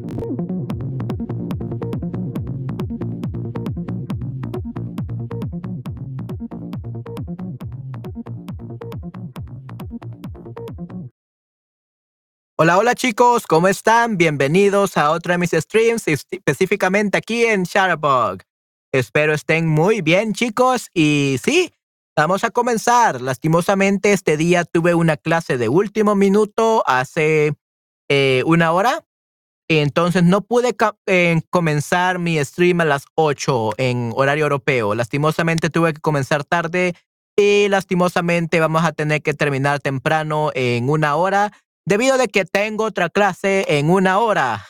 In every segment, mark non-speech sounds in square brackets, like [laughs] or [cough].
Hola, hola chicos, ¿cómo están? Bienvenidos a otra de mis streams, específicamente aquí en Shutterbug. Espero estén muy bien chicos y sí, vamos a comenzar. Lastimosamente este día tuve una clase de último minuto hace eh, una hora, entonces no pude eh, comenzar mi stream a las 8 en horario europeo. Lastimosamente tuve que comenzar tarde y lastimosamente vamos a tener que terminar temprano en una hora debido de que tengo otra clase en una hora.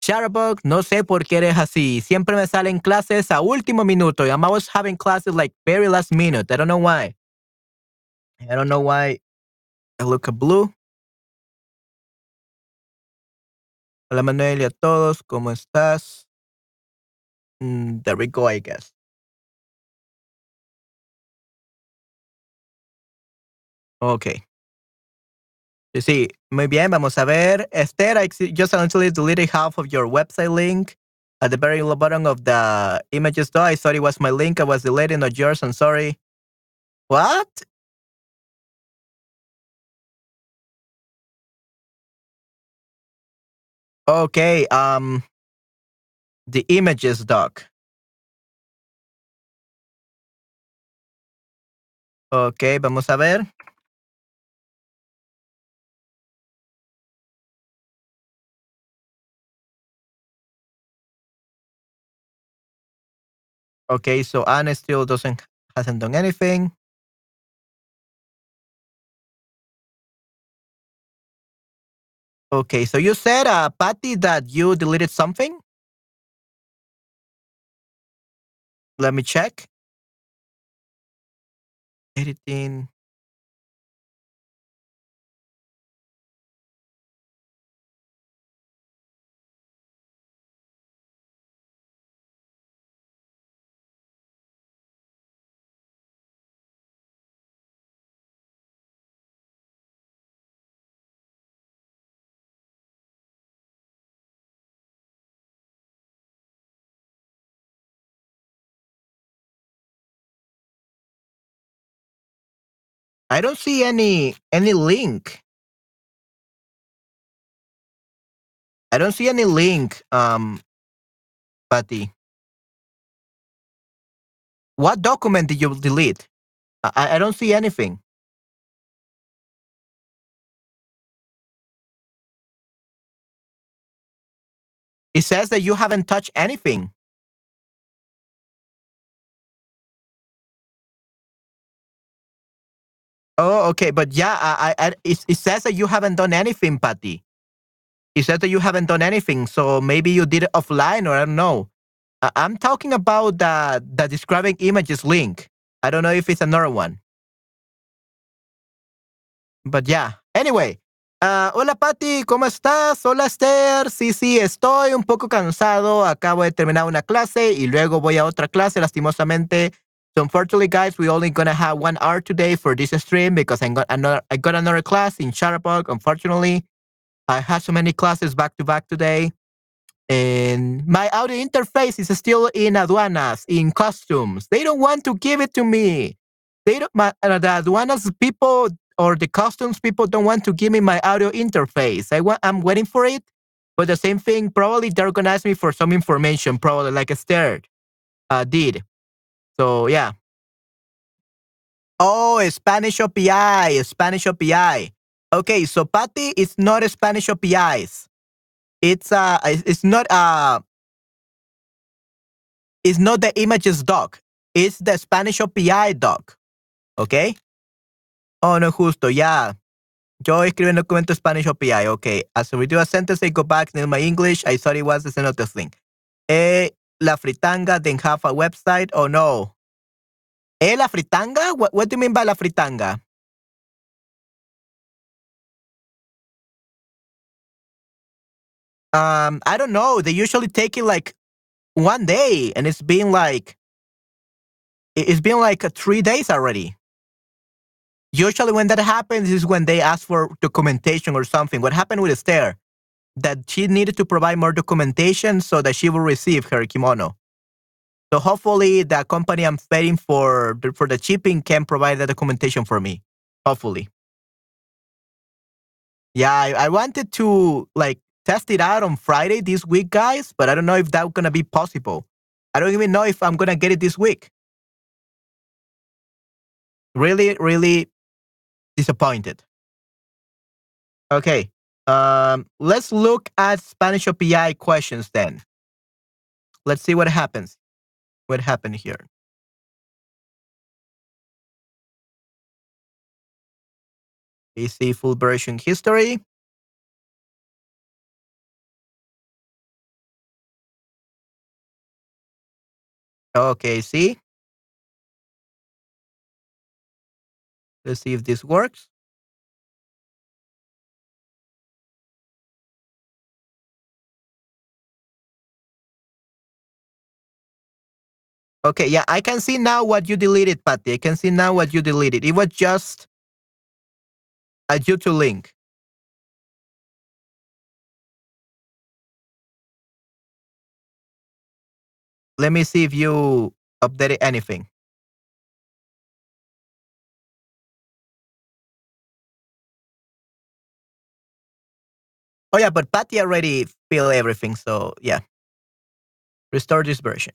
Shutterbug, no sé por qué eres así. Siempre me salen clases a último minuto. I'm always having classes like very last minute. I don't know why. I don't know why I look blue. Hola Manuel y a todos, ¿cómo estás? Mm, there we go, I guess. Okay. Sí, muy bien, vamos a ver. Esther, I just actually deleted half of your website link at the very bottom of the images though. I thought it was my link. I was deleting, not yours. I'm sorry. What? Okay, um, the images doc. Okay, vamos a ver. Okay, so Anne still doesn't hasn't done anything. Okay, so you said, uh, Patty, that you deleted something. Let me check. Editing. I don't see any any link. I don't see any link, um, Patty. What document did you delete? I, I don't see anything. It says that you haven't touched anything. Oh, okay, but yeah, I, I, it, it says that you haven't done anything, Patty. It says that you haven't done anything, so maybe you did it offline, or I don't know. I, I'm talking about the the describing images link. I don't know if it's another one. But yeah. Anyway, uh, hola Patty, ¿cómo estás? Hola Esther. Sí, sí, estoy un poco cansado. Acabo de terminar una clase y luego voy a otra clase, lastimosamente. So unfortunately, guys, we're only gonna have one hour today for this stream because I got another I got another class in Shutterbug. Unfortunately, I had so many classes back to back today, and my audio interface is still in aduanas in customs. They don't want to give it to me. They don't. My, uh, the aduanas people or the customs people don't want to give me my audio interface. I want. I'm waiting for it, but the same thing. Probably they're gonna ask me for some information. Probably like Esther uh, did. So yeah. Oh, Spanish OPI, Spanish OPI. Okay, so Patty is not a Spanish OPIs. It's uh it's not uh it's not the images doc. It's the Spanish OPI doc. Okay? Oh, no, justo, yeah. Yo escribo en documento Spanish OPI. Okay. As we do a sentence, I go back in my English. I thought it was the other thing. Eh, La Fritanga didn't have a website. or no. Eh, La Fritanga? What, what do you mean by La Fritanga? Um, I don't know. They usually take it like one day, and it's been like it's been like three days already. Usually, when that happens, is when they ask for documentation or something. What happened with Esther? That she needed to provide more documentation so that she will receive her kimono. So hopefully the company I'm paying for for the shipping can provide the documentation for me. Hopefully. Yeah, I, I wanted to like test it out on Friday this week, guys, but I don't know if that's gonna be possible. I don't even know if I'm gonna get it this week. Really, really disappointed. Okay. Um, let's look at Spanish OPI questions then. Let's see what happens. What happened here? We see full version history. Okay, see? Let's see if this works. Okay, yeah, I can see now what you deleted, Patty. I can see now what you deleted. It was just a YouTube link. Let me see if you updated anything. Oh yeah, but Patty already filled everything, so yeah. Restore this version.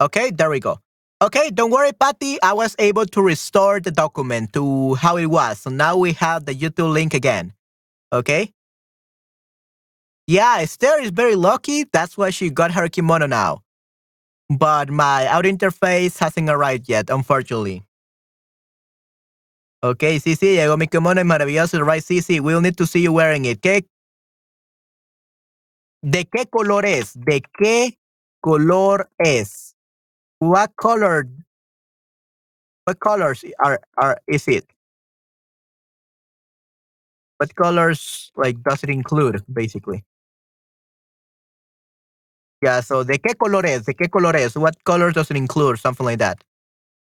Okay, there we go. Okay, don't worry, Patty. I was able to restore the document to how it was. So now we have the YouTube link again. Okay? Yeah, Esther is very lucky. That's why she got her kimono now. But my audio interface hasn't arrived yet, unfortunately. Okay, sí, llegó mi kimono, es maravilloso, right? Sí, we'll need to see you wearing it. ¿Qué? ¿De qué color es? ¿De qué color es? What color? What colors are are is it? What colors like does it include basically? Yeah, so de qué color es? ¿De qué color es? What color does it include? Something like that.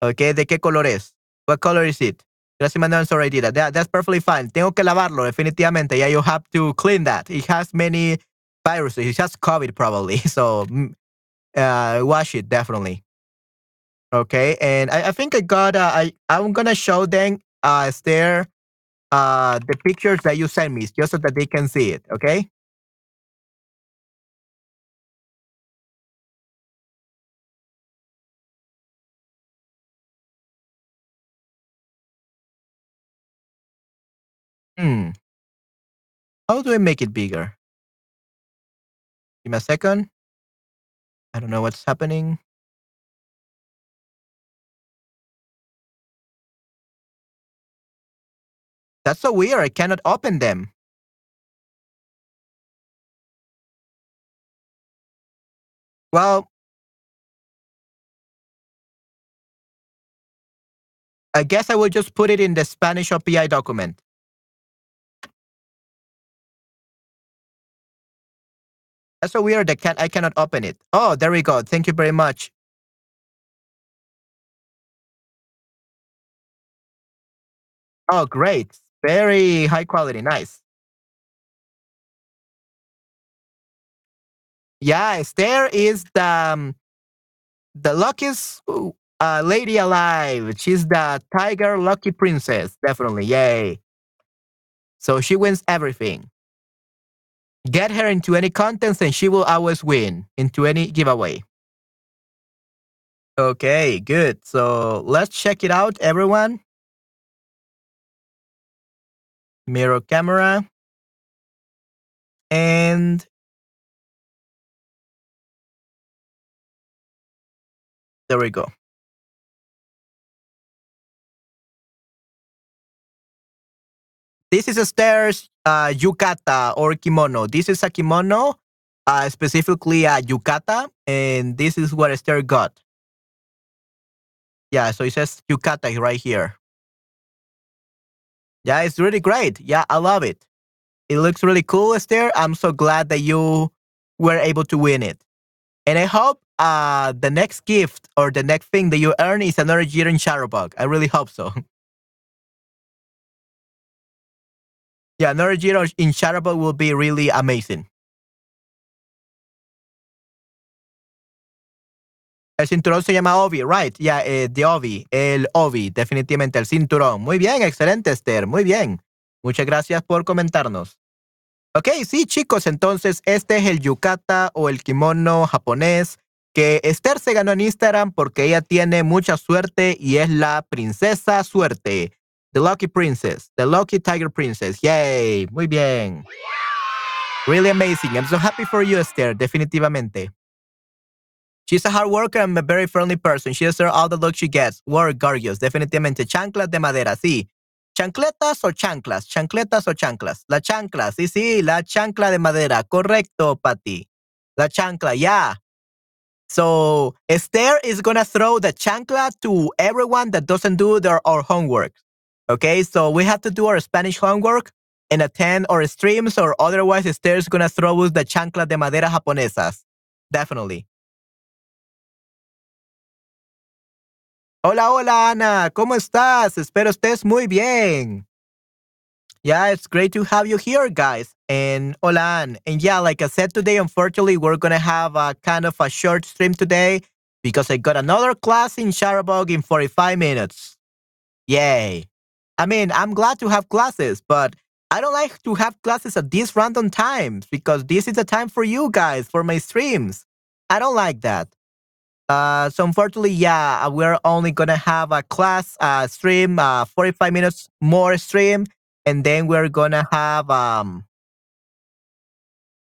Okay, ¿de qué color es? What color is it? Gracias, man. Sorry, did that. that. That's perfectly fine. Tengo que lavarlo, definitivamente. Yeah, you have to clean that. It has many viruses. It has COVID probably. [laughs] So, mm, uh, wash it definitely. Okay, and I, I think I got. Uh, I I'm gonna show them uh there uh the pictures that you sent me just so that they can see it. Okay. Hmm. How do I make it bigger? Give me a second. I don't know what's happening. That's so weird. I cannot open them. Well, I guess I will just put it in the Spanish OPI document. That's so weird. I can't. I cannot open it. Oh, there we go. Thank you very much. Oh, great. Very high quality. Nice. Yeah, Esther is the um, the luckiest uh, lady alive. She's the tiger lucky princess. Definitely. Yay. So she wins everything. Get her into any contest and she will always win into any giveaway. Okay, good. So let's check it out, everyone mirror camera and there we go. This is a stairs uh, yukata or kimono. This is a kimono, uh, specifically a yukata, and this is what a stair got. Yeah, so it says yukata right here. Yeah, it's really great. Yeah, I love it. It looks really cool, Esther. I'm so glad that you were able to win it. And I hope uh, the next gift or the next thing that you earn is another year in Shutterbug. I really hope so. [laughs] yeah, another year in Shutterbug will be really amazing. El cinturón se llama Ovi, right? Yeah, eh, the Ovi, el Ovi, definitivamente el cinturón. Muy bien, excelente, Esther, muy bien. Muchas gracias por comentarnos. Ok, sí, chicos, entonces este es el yukata o el kimono japonés que Esther se ganó en Instagram porque ella tiene mucha suerte y es la princesa suerte. The Lucky Princess, the Lucky Tiger Princess. Yay, muy bien. Really amazing. I'm so happy for you, Esther, definitivamente. She's a hard worker and a very friendly person. She deserves all the luck she gets. Work, gorgeous. Definitivamente. Chanclas de madera, sí. ¿Chancletas o chanclas? ¿Chancletas o chanclas? La chancla, sí, sí, la chancla de madera. Correcto, Patty. La chancla, yeah. So Esther is gonna throw the chancla to everyone that doesn't do their our homework. Okay, so we have to do our Spanish homework and attend our streams, or otherwise Esther is gonna throw us the chancla de madera japonesas. Definitely. Hola, hola, Ana. ¿Cómo estás? Espero estés muy bien. Yeah, it's great to have you here, guys. And hola. And yeah, like I said today, unfortunately, we're going to have a kind of a short stream today because I got another class in Shutterbug in 45 minutes. Yay. I mean, I'm glad to have classes, but I don't like to have classes at these random times because this is the time for you guys, for my streams. I don't like that. Uh, so unfortunately, yeah, uh, we're only gonna have a class uh, stream, uh, 45 minutes more stream, and then we're gonna have um,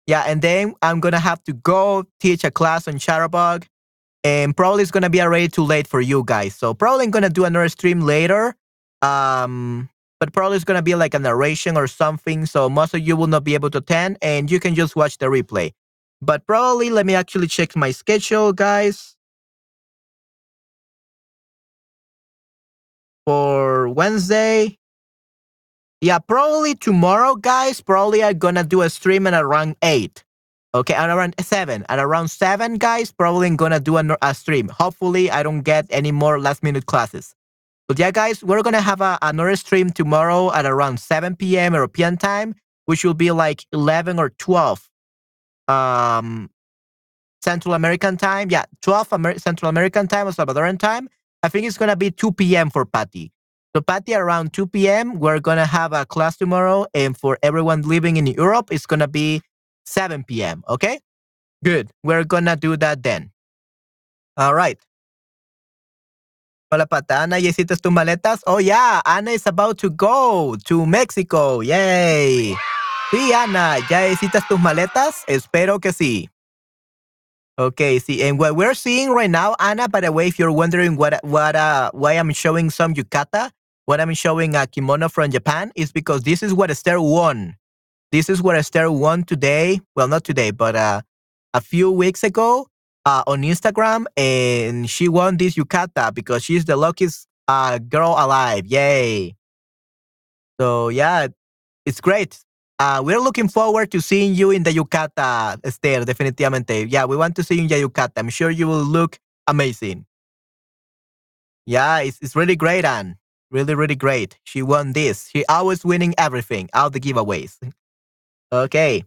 yeah, and then I'm gonna have to go teach a class on Shutterbug, and probably it's gonna be already too late for you guys. So probably I'm gonna do another stream later, um, but probably it's gonna be like a narration or something. So most of you will not be able to attend, and you can just watch the replay. But probably let me actually check my schedule, guys. For Wednesday. Yeah, probably tomorrow, guys. Probably I'm gonna do a stream at around eight. Okay, at around seven. At around seven, guys, probably I'm gonna do a, a stream. Hopefully, I don't get any more last minute classes. But yeah, guys, we're gonna have a, another stream tomorrow at around 7 p.m. European time, which will be like 11 or 12 um, Central American time. Yeah, 12 Amer- Central American time or Salvadoran time. I think it's going to be 2 p.m. for Patty. So, Patty, around 2 p.m., we're going to have a class tomorrow. And for everyone living in Europe, it's going to be 7 p.m. Okay? Good. We're going to do that then. All right. Hola, Pata. Ana, ¿ya hiciste tus maletas? Oh, yeah. Ana is about to go to Mexico. Yay. Sí, Ana, ¿ya hiciste tus maletas? Espero que sí. Okay, see, and what we're seeing right now, Anna, by the way, if you're wondering what what uh why I'm showing some yukata, what I'm showing a kimono from Japan is because this is what Esther won. This is what Esther won today. Well, not today, but uh, a few weeks ago uh, on Instagram, and she won this yukata because she's the luckiest uh, girl alive. Yay! So yeah, it's great. Uh, we're looking forward to seeing you in the Yukata, Esther, definitivamente. Yeah, we want to see you in the Yukata. I'm sure you will look amazing. Yeah, it's, it's really great, Anne. Really, really great. She won this. She always winning everything, all the giveaways. [laughs] okay.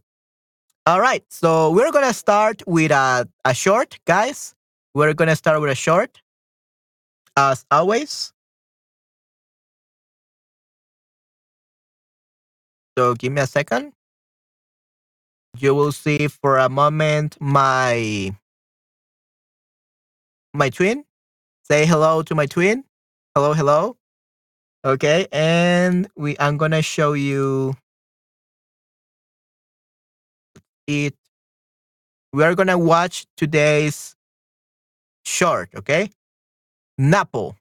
All right. So we're going to start with a, a short, guys. We're going to start with a short, as always. So give me a second. You will see for a moment my my twin. Say hello to my twin. Hello, hello. Okay, and we I'm gonna show you it. We are gonna watch today's short, okay? Napo.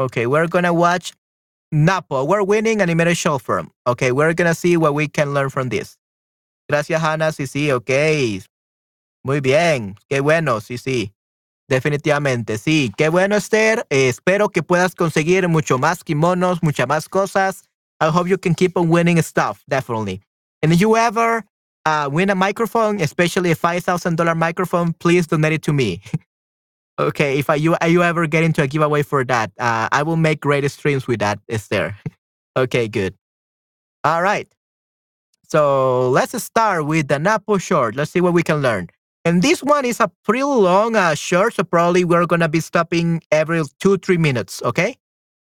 Okay, we're gonna watch Napo, we're winning animated short film. Okay, we're gonna see what we can learn from this. Gracias, Hannah. Sí, sí, ok. Muy bien. Qué bueno, sí, sí. Definitivamente, sí. Qué bueno, Esther. Eh, espero que puedas conseguir mucho más kimonos, muchas más cosas. I hope you can keep on winning stuff, definitely. And if you ever uh, win a microphone, especially a five thousand dollar microphone, please donate it to me. [laughs] okay, if I, you you ever get into a giveaway for that, uh, I will make great streams with that. Is there? [laughs] okay, good. All right. So let's start with the Napo short. Let's see what we can learn. And this one is a pretty long uh, short, so probably we're gonna be stopping every two three minutes. Okay,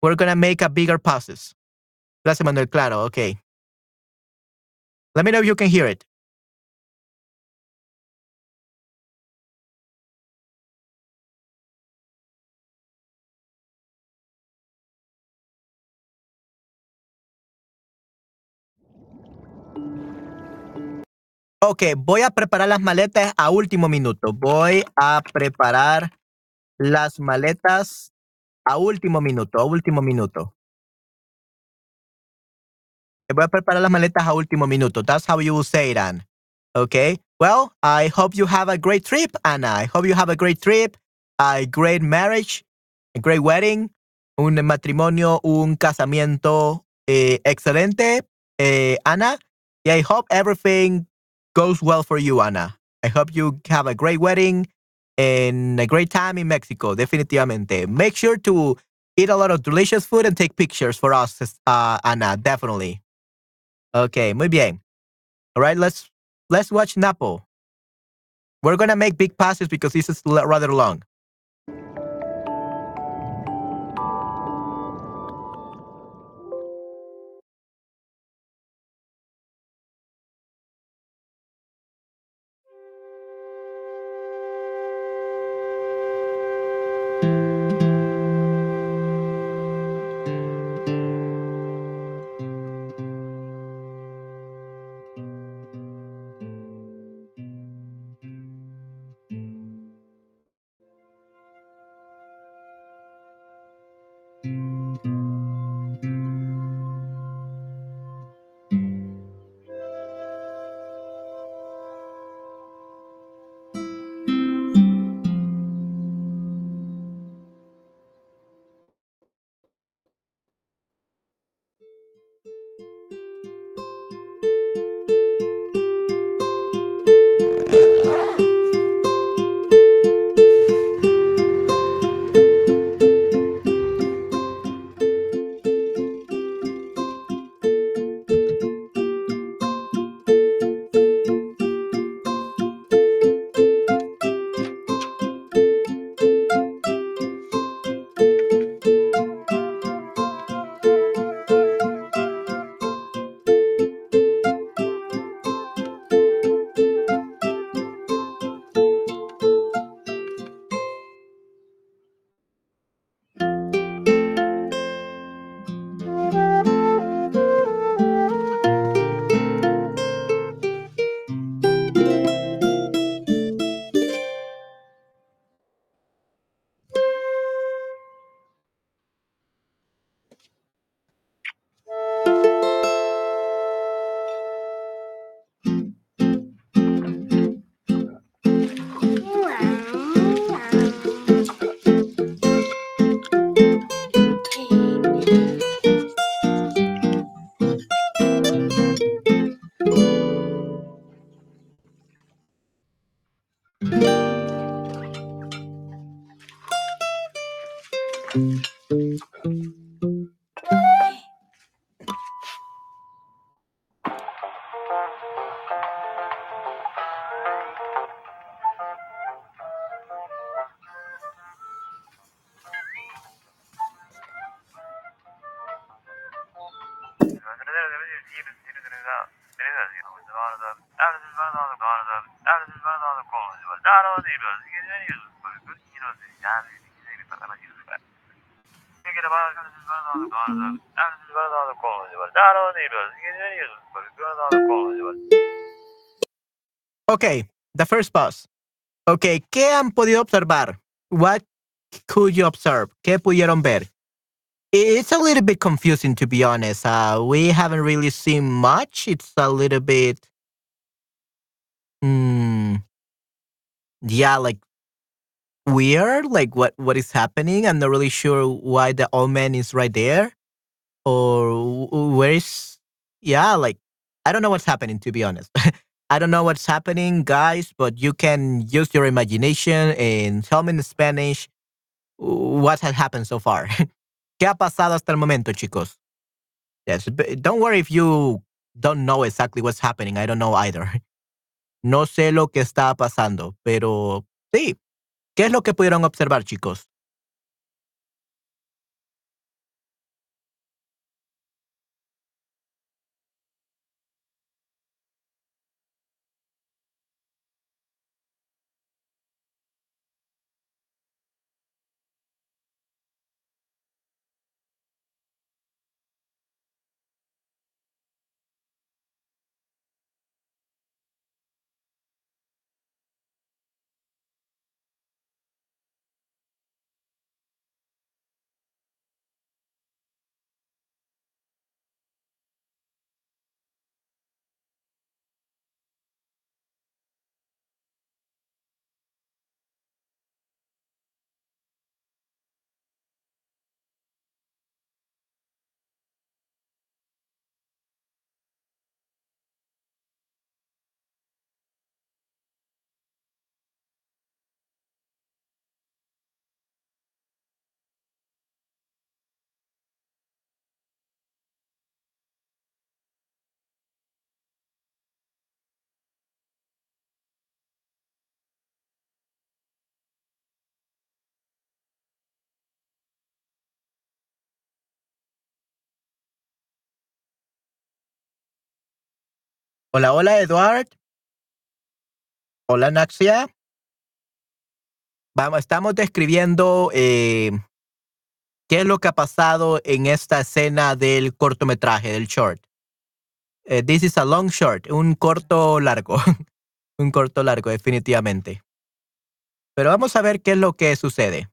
we're gonna make a bigger pauses. Gracias, Manuel. Claro. Okay. Let me know if you can hear it. Ok, voy a preparar las maletas a último minuto. Voy a preparar las maletas a último minuto, a último minuto. Voy a preparar las maletas a último minuto. That's how you say it, Anne. Okay. Well, I hope you have a great trip, Anna. I hope you have a great trip, a great marriage, a great wedding, un matrimonio, un casamiento eh, excelente, eh, Anna. Yeah, I hope everything goes well for you, Ana. I hope you have a great wedding and a great time in Mexico, definitivamente. Make sure to eat a lot of delicious food and take pictures for us, uh, Ana, definitely. Okay, muy bien. All right, let's let's watch Napo. We're gonna make big passes because this is rather long. Okay, the first pause. Okay, ¿qué han podido observar? What could you observe? ¿Qué pudieron ver? It's a little bit confusing to be honest. Uh, we haven't really seen much. It's a little bit, mm, yeah, like weird. Like what what is happening? I'm not really sure why the old man is right there, or where is. Yeah, like I don't know what's happening to be honest. [laughs] I don't know what's happening, guys, but you can use your imagination and tell me in Spanish what has happened so far. [laughs] ¿Qué ha pasado hasta el momento, chicos? Yes, don't worry if you don't know exactly what's happening. I don't know either. [laughs] No sé lo que está pasando, pero sí. ¿Qué es lo que pudieron observar, chicos? Hola, hola, Eduard. Hola, Naxia. Vamos, estamos describiendo eh, qué es lo que ha pasado en esta escena del cortometraje, del short. Eh, this is a long short, un corto largo. [laughs] un corto largo, definitivamente. Pero vamos a ver qué es lo que sucede.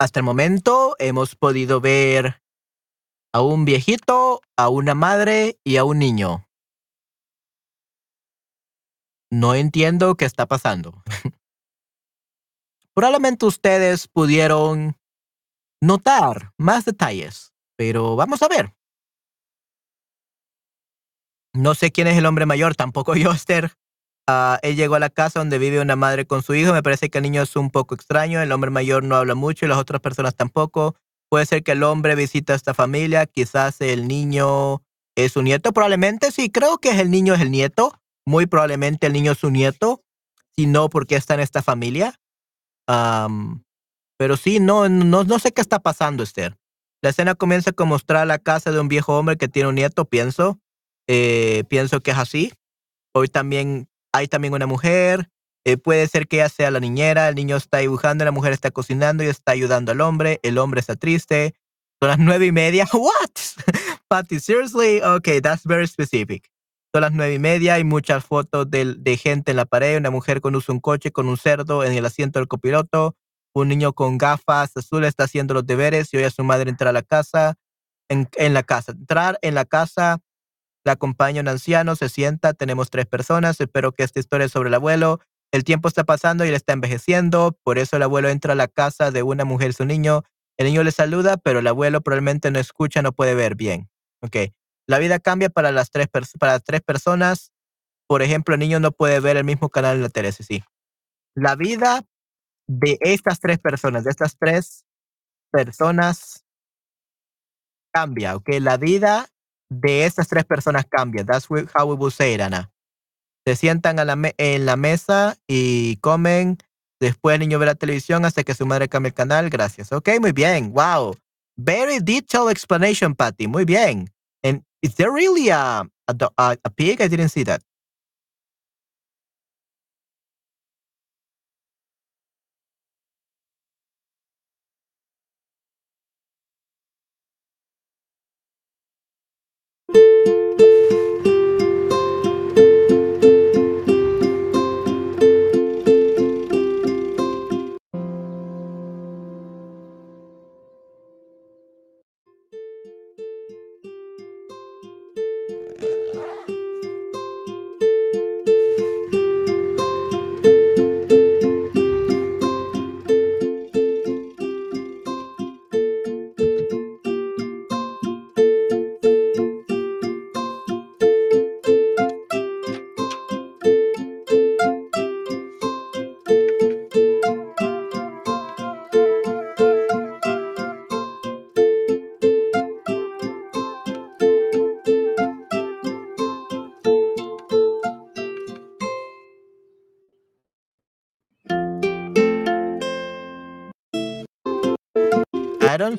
Hasta el momento hemos podido ver a un viejito, a una madre y a un niño. No entiendo qué está pasando. [laughs] Probablemente ustedes pudieron notar más detalles, pero vamos a ver. No sé quién es el hombre mayor, tampoco yo, Esther. Uh, él llegó a la casa donde vive una madre con su hijo. Me parece que el niño es un poco extraño. El hombre mayor no habla mucho y las otras personas tampoco. Puede ser que el hombre visita a esta familia. Quizás el niño es su nieto. Probablemente sí. Creo que el niño es el nieto. Muy probablemente el niño es su nieto. Si no, porque está en esta familia. Pero sí, no, no, no sé qué está pasando, Esther. La escena comienza con mostrar la casa de un viejo hombre que tiene un nieto, pienso. Eh, pienso que es así. Hoy también hay también una mujer, eh, puede ser que ella sea la niñera, el niño está dibujando, la mujer está cocinando y está ayudando al hombre, el hombre está triste. Son las nueve y media. [laughs] What? Patty, seriously? Okay, that's very specific. Son las nueve y media, hay muchas fotos de, de gente en la pared, una mujer conduce un coche con un cerdo en el asiento del copiloto, un niño con gafas azules está haciendo los deberes y oye a su madre entrar a la casa, en, en la casa, entrar en la casa la acompaña un anciano, se sienta, tenemos tres personas, espero que esta historia es sobre el abuelo. El tiempo está pasando y él está envejeciendo, por eso el abuelo entra a la casa de una mujer y su niño. El niño le saluda, pero el abuelo probablemente no escucha, no puede ver bien. Ok. La vida cambia para las tres, para tres personas. Por ejemplo, el niño no puede ver el mismo canal en la tele, sí. La vida de estas tres personas, de estas tres personas, cambia, ¿ok? La vida de estas tres personas cambia. That's how we will say it, Ana. Se sientan a la en la mesa y comen. Después el niño ve la televisión hasta que su madre cambie el canal. Gracias. Ok, muy bien. Wow. Very detailed explanation, Patty. Muy bien. And is there really a, a, a pig? I didn't see that.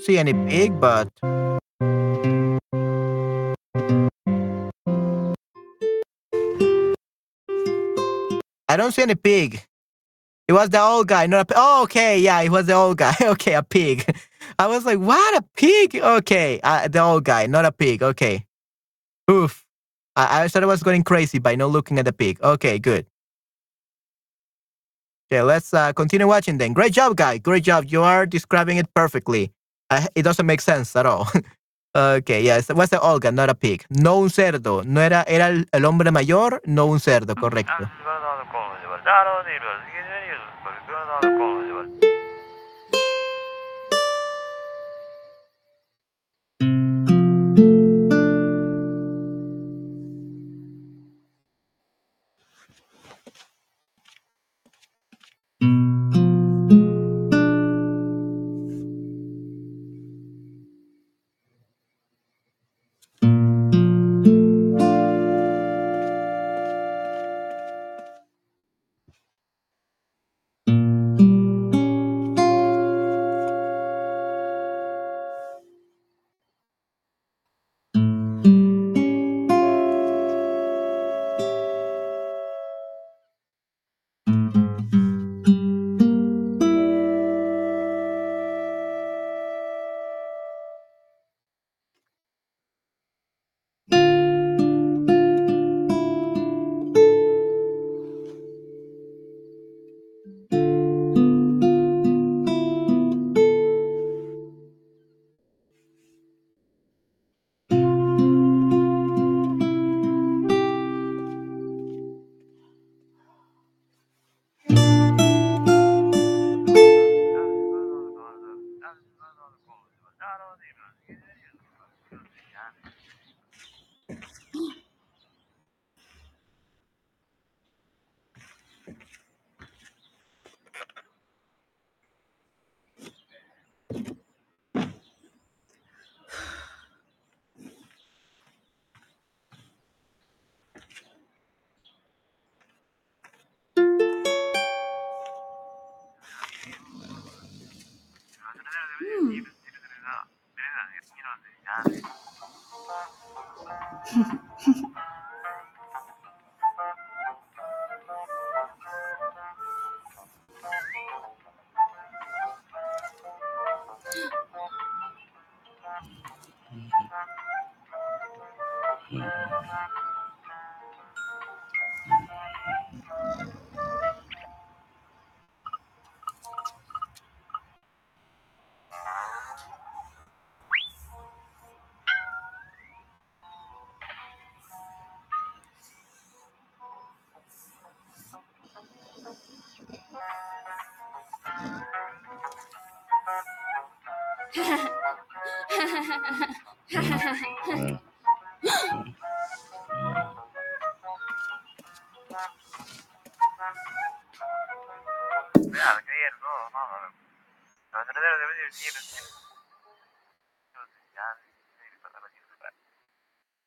See any pig, but I don't see any pig. It was the old guy, not a. Oh, okay, yeah, it was the old guy. [laughs] okay, a pig. I was like, what a pig? Okay, uh, the old guy, not a pig. Okay. Oof. I, I thought I was going crazy by not looking at the pig. Okay, good. Okay, let's uh, continue watching then. Great job, guy. Great job. You are describing it perfectly. Uh, it doesn't make sense at all. okay, yes, was the Olga, not a pig. No un cerdo. No era, era el hombre mayor, no un cerdo, correcto.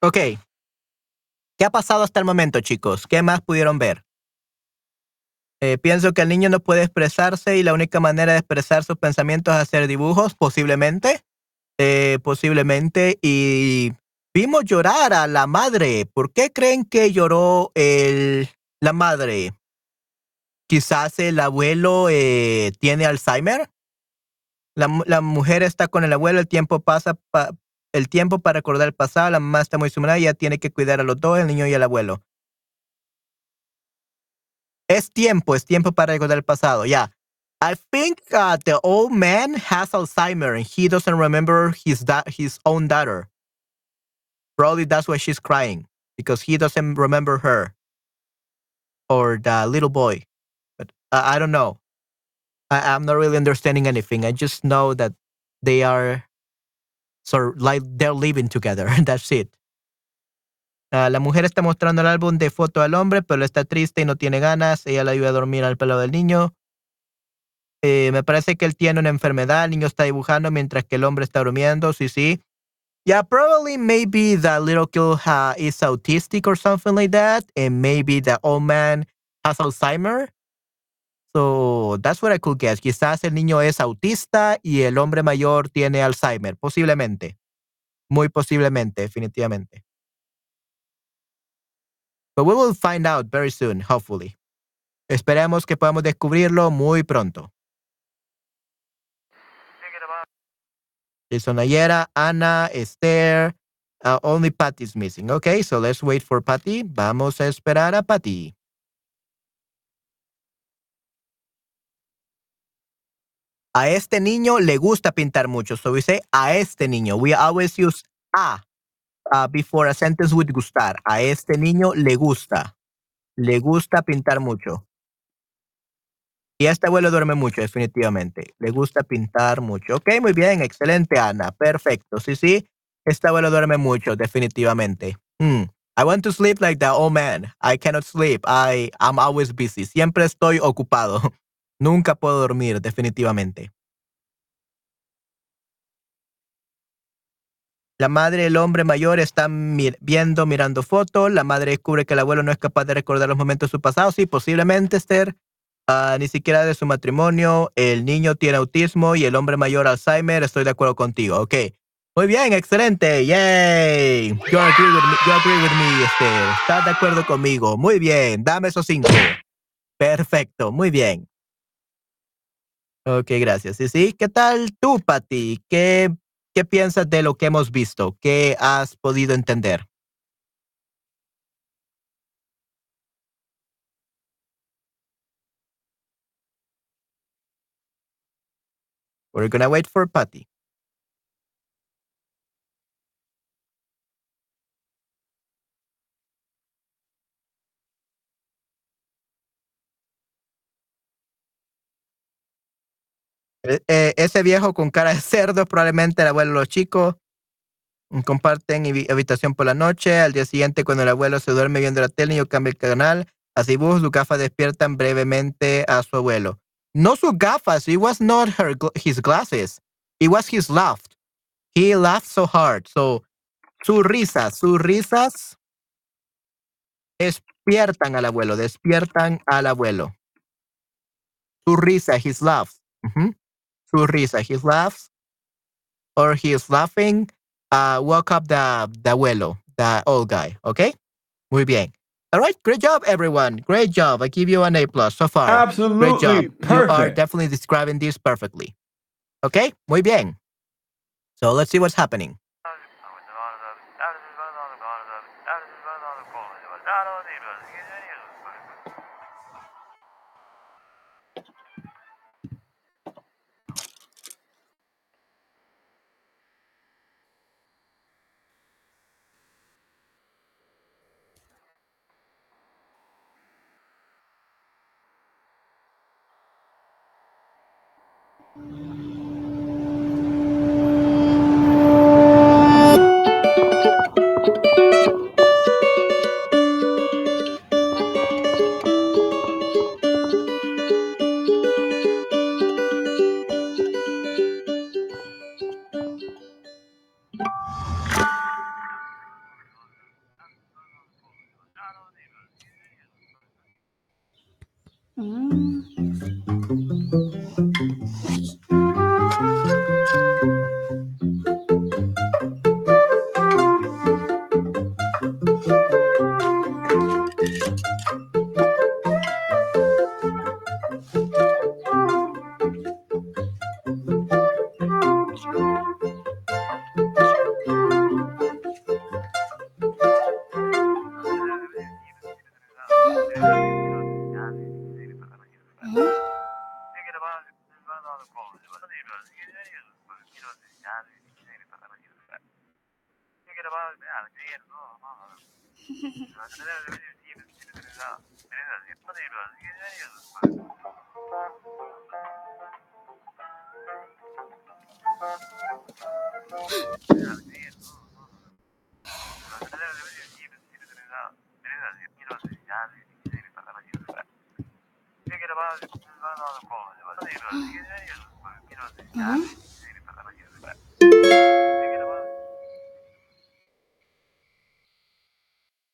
Ok. ¿Qué ha pasado hasta el momento, chicos? ¿Qué más pudieron ver? Eh, pienso que el niño no puede expresarse y la única manera de expresar sus pensamientos es hacer dibujos, posiblemente. Eh, posiblemente. Y vimos llorar a la madre. ¿Por qué creen que lloró el, la madre? Quizás el abuelo eh, tiene Alzheimer. La, la, mujer está con el abuelo, el tiempo pasa, el tiempo para recordar el pasado, la mamá está muy sumada, ella tiene que cuidar a los dos, el niño y el abuelo. Es tiempo, es tiempo para recordar el pasado, yeah. I think uh, the old man has Alzheimer and he doesn't remember his, his own daughter. Probably that's why she's crying, because he doesn't remember her or the little boy. But uh, I don't know. I, I'm not really understanding anything. I just know that they are So, like, they're living together. [laughs] That's it. Uh, la mujer está mostrando el álbum de foto al hombre, pero está triste y no tiene ganas. Ella le ayuda a dormir al pelo del niño. Eh, me parece que él tiene una enfermedad. El niño está dibujando mientras que el hombre está durmiendo. Sí, sí. Yeah, probably maybe the little kid uh, is autistic or something like that. And maybe the old man has Alzheimer. So that's what I could guess. Quizás el niño es autista y el hombre mayor tiene Alzheimer. Posiblemente. Muy posiblemente, definitivamente. But we will find out very soon, hopefully. Esperemos que podamos descubrirlo muy pronto. Jason Ayera, Ana, Esther, uh, only Patty is missing. Okay, so let's wait for Patty. Vamos a esperar a Patty. A este niño le gusta pintar mucho. So we say a este niño. We always use a uh, before a sentence with gustar. A este niño le gusta. Le gusta pintar mucho. Y este abuelo duerme mucho, definitivamente. Le gusta pintar mucho. Ok, muy bien, excelente, Ana. Perfecto. Sí, sí. Este abuelo duerme mucho, definitivamente. Hmm. I want to sleep like that. Oh man, I cannot sleep. I am always busy. Siempre estoy ocupado. [laughs] Nunca puedo dormir, definitivamente. La madre y el hombre mayor están viendo, mirando fotos. La madre descubre que el abuelo no es capaz de recordar los momentos de su pasado. Sí, posiblemente, Esther. Ah, ni siquiera de su matrimonio. El niño tiene autismo y el hombre mayor Alzheimer. Estoy de acuerdo contigo. Ok. Muy bien, excelente. Yay. You agree with me, Esther. Estás de acuerdo conmigo. Muy bien. Dame esos cinco. Perfecto. Muy bien. Ok, gracias. Sí, sí. ¿Qué tal tú, Patty? ¿Qué, ¿Qué piensas de lo que hemos visto? ¿Qué has podido entender? We're gonna wait for Patty. Eh, eh, ese viejo con cara de cerdo, probablemente el abuelo de los chicos. Mm, comparten habitación por la noche. Al día siguiente, cuando el abuelo se duerme viendo la tele, yo cambio el canal. Así vos, sus gafas despiertan brevemente a su abuelo. No sus gafas. It was not her, his glasses. It was his laugh. He laughed so hard. So, sus risas, sus risas despiertan al abuelo, despiertan al abuelo. Su risa, his laugh. Su risa. He laughs or he is laughing. Uh, woke up the, the abuelo, the old guy. Okay? Muy bien. All right, great job, everyone. Great job. I give you an A plus so far. Absolutely great job. perfect. You are definitely describing this perfectly. Okay, muy bien. So let's see what's happening.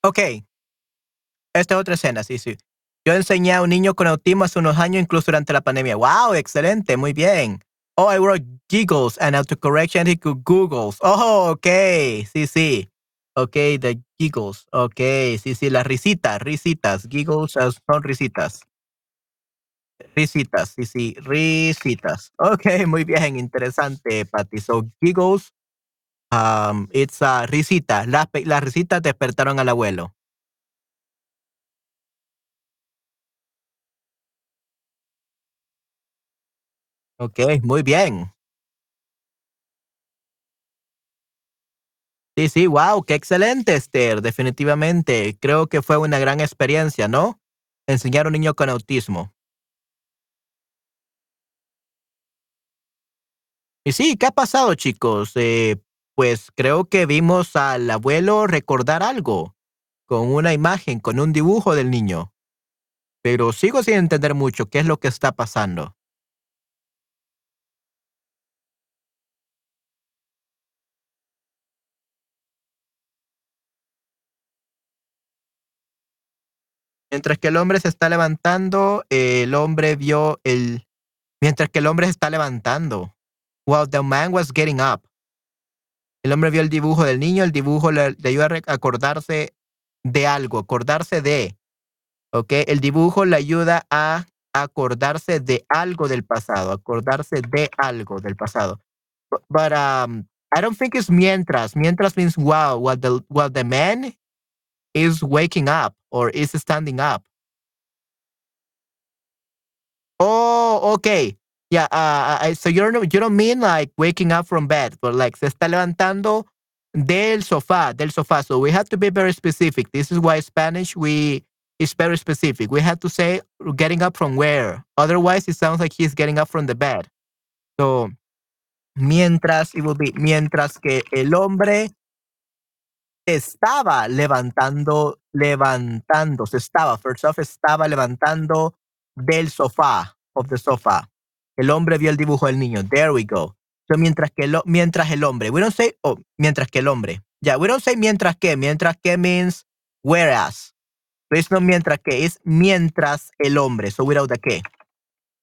Okay, Esta otra escena, sí, sí. Yo enseñé a un niño con autismo hace unos años, incluso durante la pandemia. ¡Wow! Excelente, muy bien. Oh, I wrote giggles and autocorrection he could Googles. Oh, ok. Sí, sí. Ok, the giggles. Ok, sí, sí, las risitas, risitas. Giggles son risitas. Risitas, sí, sí, risitas. Ok, muy bien, interesante, Patty. So, giggles, um, it's a risita. Las, las risitas despertaron al abuelo. Ok, muy bien. Sí, sí, wow, qué excelente, Esther, definitivamente. Creo que fue una gran experiencia, ¿no? Enseñar a un niño con autismo. Y sí, ¿qué ha pasado, chicos? Eh, pues creo que vimos al abuelo recordar algo, con una imagen, con un dibujo del niño. Pero sigo sin entender mucho qué es lo que está pasando. Mientras que el hombre se está levantando, el hombre vio el... Mientras que el hombre se está levantando. While the man was getting up. El hombre vio el dibujo del niño, el dibujo le, ayuda a acordarse de algo, acordarse de. ¿Ok? El dibujo le ayuda a acordarse de algo del pasado, acordarse de algo del pasado. But, um, I don't think it's mientras. Mientras means wow, while the, while the man is waking up or is standing up. Oh, okay. Yeah, uh, uh so you don't, you don't mean like waking up from bed, but like se está levantando del sofá, del sofá. So we have to be very specific. This is why Spanish we is very specific. We have to say getting up from where. Otherwise, it sounds like he's getting up from the bed. So mientras it will be mientras que el hombre estaba levantando, levantando, se estaba, first off, estaba levantando del sofá, of the sofa. El hombre vio el dibujo del niño. There we go. So, mientras que lo, mientras el hombre. We don't say, oh, mientras que el hombre. Yeah, we don't say mientras que. Mientras que means whereas. It's no mientras que, es mientras el hombre. So without the que.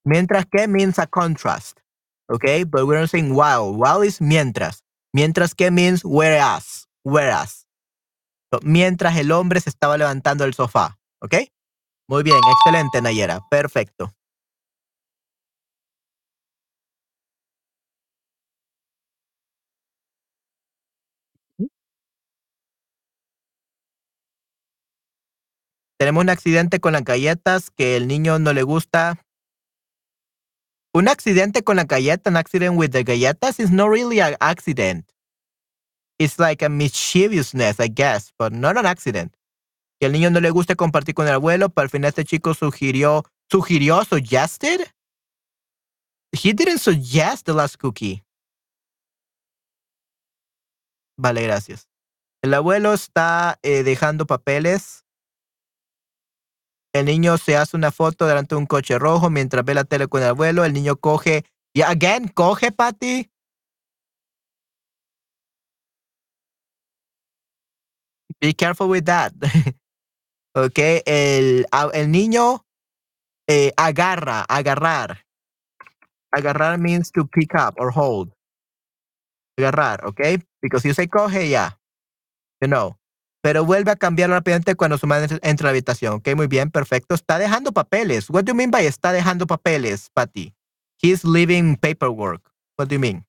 Mientras que means a contrast. Okay, but we're not saying while. While is mientras. Mientras que means whereas. Whereas mientras el hombre se estaba levantando del sofá. ¿Ok? Muy bien, excelente, Nayera. Perfecto. Tenemos un accidente con las galletas que el niño no le gusta. Un accidente con la galleta, un accident with the galletas is not really an accident it's like a mischievousness, I guess, but not an accident. Que el niño no le guste compartir con el abuelo, pero al final este chico sugirió, sugirió, suggested. He didn't suggest the last cookie. Vale, gracias. El abuelo está eh, dejando papeles. El niño se hace una foto delante de un coche rojo mientras ve la tele con el abuelo. El niño coge, y again, coge, Patty. Be careful with that. [laughs] ok, el, el niño eh, agarra, agarrar. Agarrar means to pick up or hold. Agarrar, ok? Because you say coge, yeah. You know. Pero vuelve a cambiar rápidamente cuando su madre entra a la habitación. Ok, muy bien, perfecto. Está dejando papeles. What do you mean by está dejando papeles, Patty? He's leaving paperwork. What do you mean?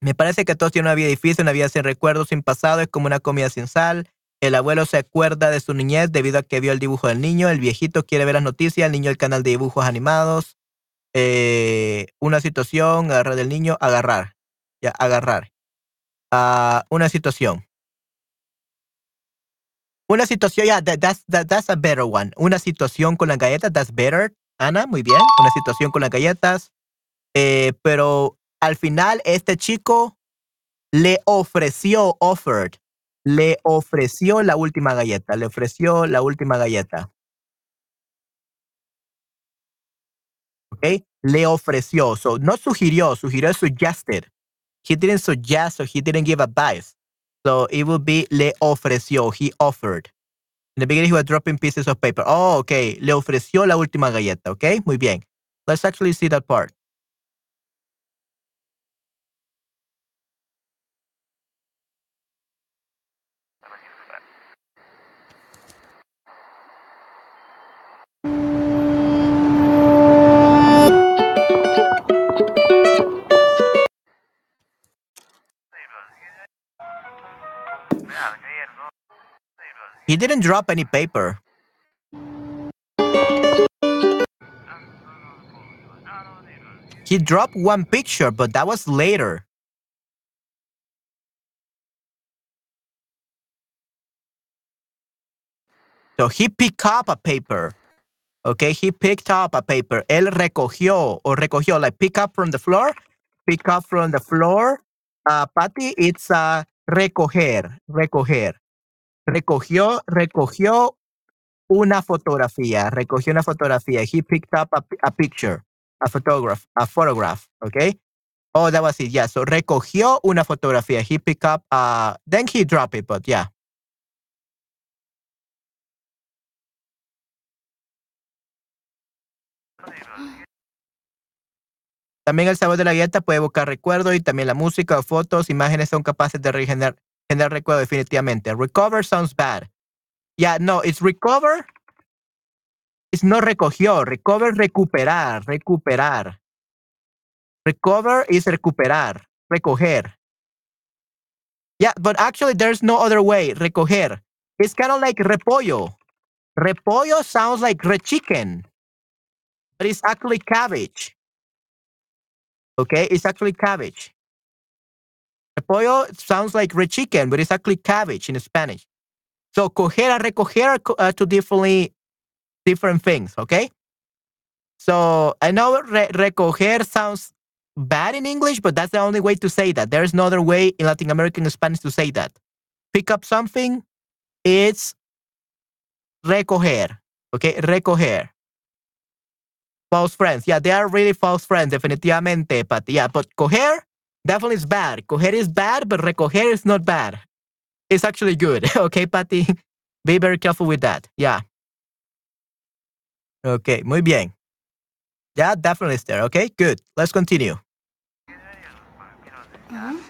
Me parece que todos tienen una vida difícil, una vida sin recuerdos, sin pasado, es como una comida sin sal. El abuelo se acuerda de su niñez debido a que vio el dibujo del niño. El viejito quiere ver las noticias, el niño el canal de dibujos animados. Eh, una situación, agarrar del niño, agarrar. Ya, agarrar. Uh, una situación. Una situación, ya, yeah, that's, that's a better one. Una situación con las galletas, that's better. Ana, muy bien. Una situación con las galletas. Eh, pero al final este chico le ofreció, offered, le ofreció la última galleta, le ofreció la última galleta. ¿Ok? Le ofreció, so no sugirió, sugirió suggested. He didn't suggest, so he didn't give advice. So it would be le ofreció, he offered. In the beginning, he was dropping pieces of paper. Oh, okay. Le ofreció la última galleta. Okay, muy bien. Let's actually see that part. He didn't drop any paper. He dropped one picture, but that was later. So he picked up a paper. Okay, he picked up a paper. Él recogió or recogió, like pick up from the floor. Pick up from the floor. Uh, Patty, it's uh, recoger, recoger. Recogió, recogió una fotografía, recogió una fotografía. He picked up a, picture, a photograph, a photograph, okay? Oh, that was it, yeah. So recogió una fotografía. He picked up, uh, then he dropped it, but yeah. También el sabor de la galleta puede evocar recuerdos y también la música o fotos, imágenes son capaces de regenerar, generar recuerdo definitivamente. Recover sounds bad. Yeah, no, it's recover. It's no recogió. Recover, recuperar, recuperar. Recover is recuperar, recoger. Yeah, but actually there's no other way. Recoger. It's kind of like repollo. Repollo sounds like rechicken, but it's actually cabbage. Okay, it's actually cabbage. Repollo sounds like red chicken, but it's actually cabbage in Spanish. So coger and recoger are uh, two differently different things, okay? So I know re recoger sounds bad in English, but that's the only way to say that. There's no other way in Latin American Spanish to say that. Pick up something, it's recoger, okay? Recoger. False friends. Yeah, they are really false friends, definitivamente, but yeah, but coger Definitely is bad. Coger is bad, but recoger is not bad. It's actually good. [laughs] okay, Patty? Be very careful with that. Yeah. Okay, muy bien. Yeah, definitely is there. Okay, good. Let's continue. Uh -huh.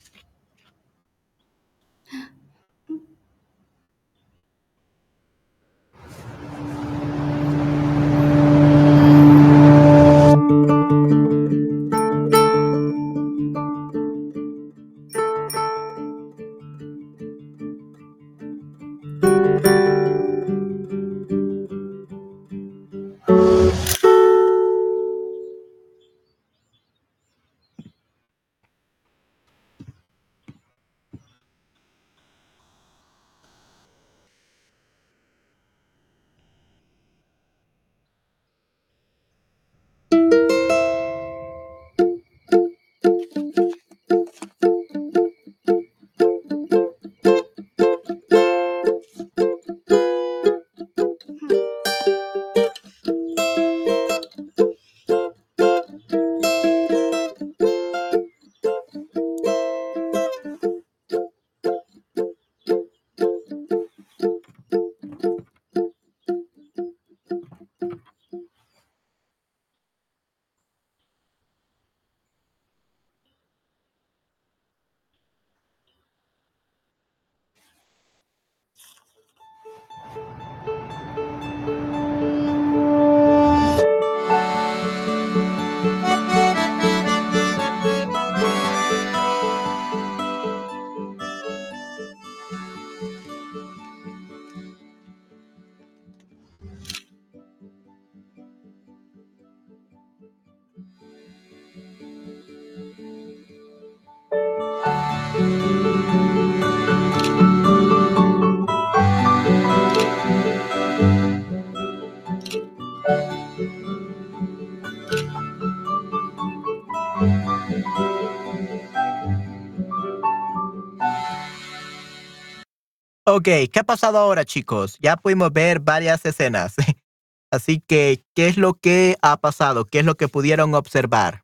Ok, ¿qué ha pasado ahora chicos? Ya pudimos ver varias escenas. [laughs] Así que, ¿qué es lo que ha pasado? ¿Qué es lo que pudieron observar?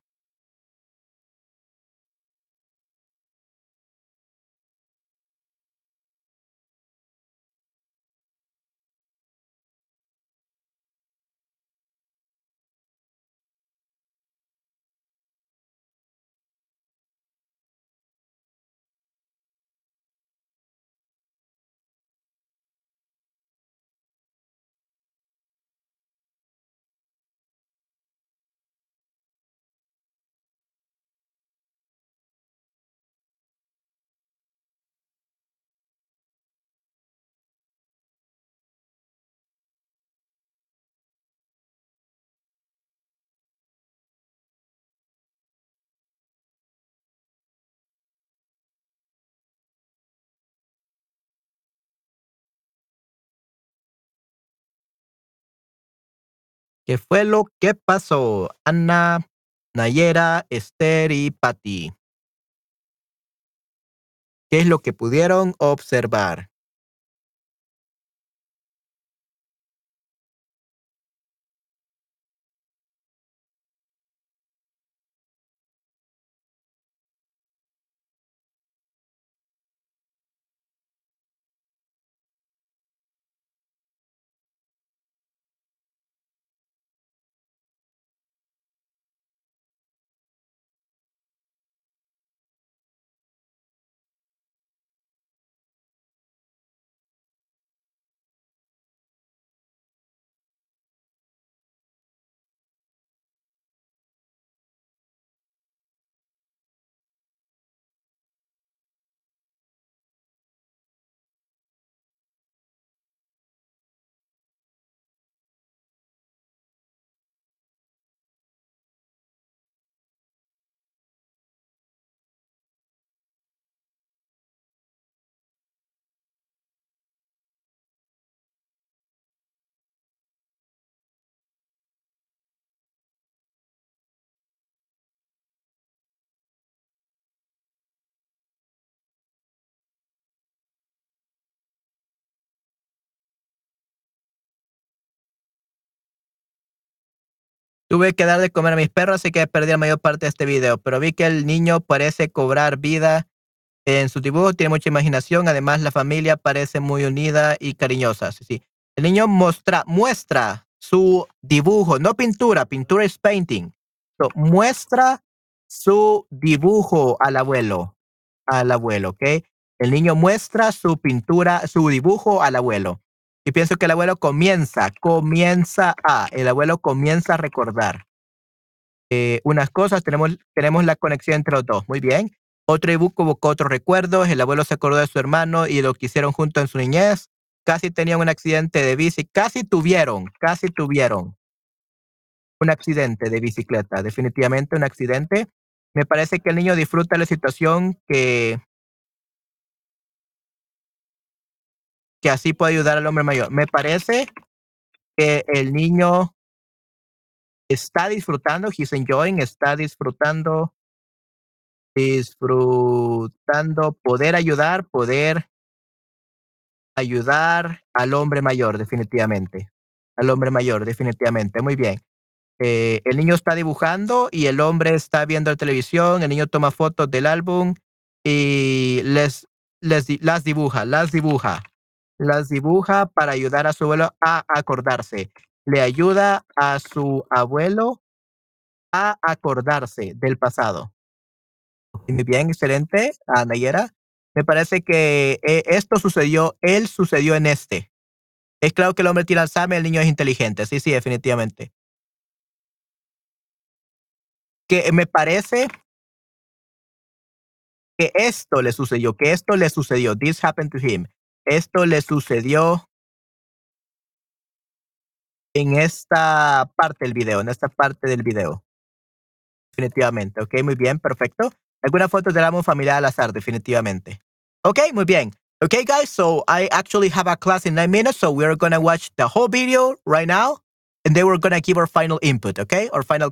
¿Qué fue lo que pasó? Ana, Nayera, Esther y Patty. ¿Qué es lo que pudieron observar? Tuve que dar de comer a mis perros, así que perdí la mayor parte de este video, pero vi que el niño parece cobrar vida en su dibujo, tiene mucha imaginación, además la familia parece muy unida y cariñosa. Sí, sí. El niño muestra, su dibujo, no pintura, pintura es painting. muestra su dibujo al abuelo, al abuelo, ¿ok? El niño muestra su pintura, su dibujo al abuelo. Y pienso que el abuelo comienza, comienza a, el abuelo comienza a recordar eh, unas cosas, tenemos, tenemos la conexión entre los dos, muy bien. Otro dibujo evocó otros recuerdos, el abuelo se acordó de su hermano y lo que hicieron junto en su niñez. Casi tenían un accidente de bici, casi tuvieron, casi tuvieron un accidente de bicicleta, definitivamente un accidente. Me parece que el niño disfruta la situación que que así puede ayudar al hombre mayor. Me parece que el niño está disfrutando, he's enjoying, está disfrutando, disfrutando poder ayudar, poder ayudar al hombre mayor, definitivamente. Al hombre mayor, definitivamente. Muy bien. Eh, el niño está dibujando y el hombre está viendo la televisión, el niño toma fotos del álbum y les, les las dibuja, las dibuja las dibuja para ayudar a su abuelo a acordarse. Le ayuda a su abuelo a acordarse del pasado. Muy bien, excelente, a Nayera. Me parece que eh, esto sucedió, él sucedió en este. Es claro que el hombre tiene Alzheimer, el niño es inteligente. Sí, sí, definitivamente. Que me parece que esto le sucedió, que esto le sucedió. This happened to him. Esto le sucedió en esta parte del video, en esta parte del video. Definitivamente. Ok, muy bien, perfecto. Alguna foto del álbum familiar al azar, definitivamente. Ok, muy bien. Okay, guys, so I actually have a class in nine minutes, so we're to watch the whole video right now, and then we're to give our final input, okay? Our final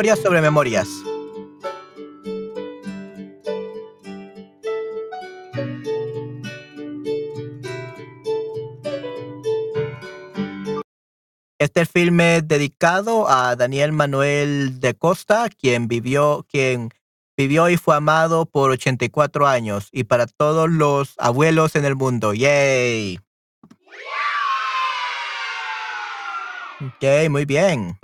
historia sobre memorias. Este filme es dedicado a Daniel Manuel de Costa, quien vivió, quien vivió y fue amado por 84 años, y para todos los abuelos en el mundo. ¡Yay! Ok, muy bien.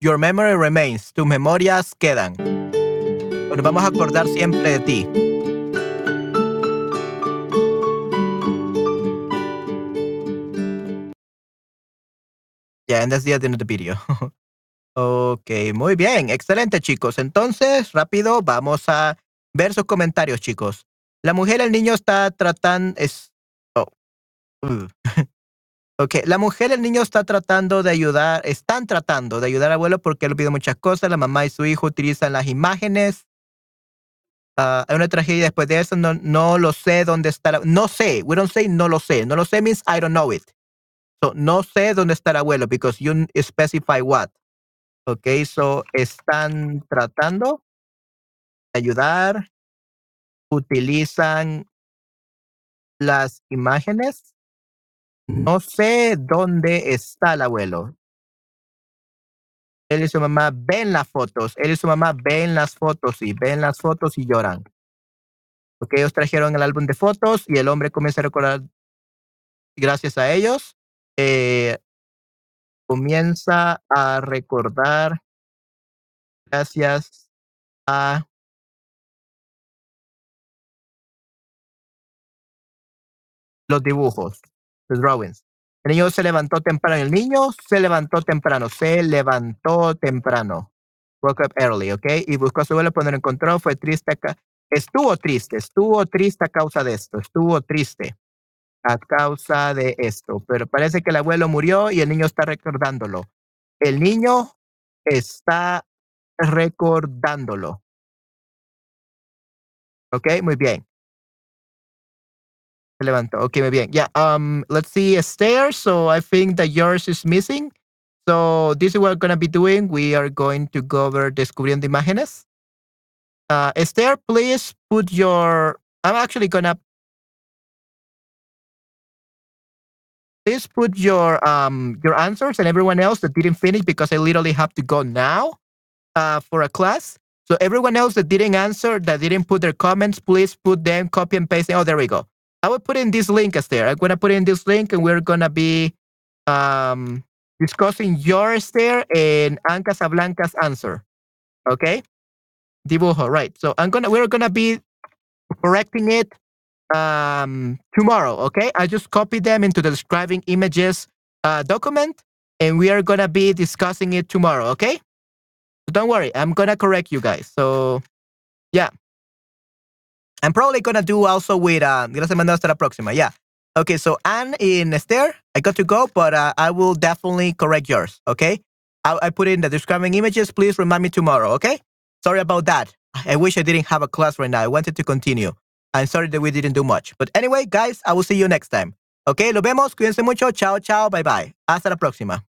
Your memory remains. Tus memorias quedan. Nos vamos a acordar siempre de ti. Yeah, and that's the end of the video. [laughs] ok, muy bien. Excelente, chicos. Entonces, rápido, vamos a ver sus comentarios, chicos. La mujer, el niño está tratando... Es, oh. [laughs] ok, la mujer, el niño está tratando de ayudar, están tratando de ayudar al abuelo porque él pide muchas cosas. La mamá y su hijo utilizan las imágenes. Uh, hay una tragedia después de eso. No, no lo sé dónde está. No sé. We don't say no lo sé. No lo sé means I don't know it. So, no sé dónde está el abuelo because you specify what. Ok, so están tratando de ayudar utilizan las imágenes. No sé dónde está el abuelo. Él y su mamá ven las fotos. Él y su mamá ven las fotos y ven las fotos y lloran. Porque ellos trajeron el álbum de fotos y el hombre comienza a recordar, gracias a ellos, eh, comienza a recordar, gracias a los dibujos, los drawings. El niño se levantó temprano. El niño se levantó temprano. Se levantó temprano. Woke up early, ¿ok? Y buscó a su abuelo cuando lo encontró. Fue triste. Estuvo triste. Estuvo triste a causa de esto. Estuvo triste a causa de esto. Pero parece que el abuelo murió y el niño está recordándolo. El niño está recordándolo. Ok, muy bien levantó. Ok, muy bien. Yeah, um, let's see, Esther. So I think that yours is missing. So this is what we're going to be doing. We are going to go over Descubriendo Imágenes. Uh, Esther, please put your, I'm actually going to, please put your, um, your answers and everyone else that didn't finish because I literally have to go now, uh, for a class. So everyone else that didn't answer, that didn't put their comments, please put them, copy and paste. Oh, there we go. I will put in this link as there. I'm gonna put in this link, and we're gonna be um, discussing yours there and Anne Casablanca's answer. Okay, dibujo, right? So I'm gonna we're gonna be correcting it um, tomorrow. Okay, I just copied them into the describing images uh, document, and we are gonna be discussing it tomorrow. Okay, so don't worry, I'm gonna correct you guys. So yeah. I'm probably gonna do also with uh, gracias Manuel hasta la próxima. Yeah. Okay, so Anne in Esther, I got to go, but uh, I will definitely correct yours. Okay. I, I put in the describing images. Please remind me tomorrow. Okay. Sorry about that. I wish I didn't have a class right now. I wanted to continue. I'm sorry that we didn't do much. But anyway, guys, I will see you next time. Okay, lo vemos. Cuídense mucho. Chao, chao. Bye bye. Hasta la próxima.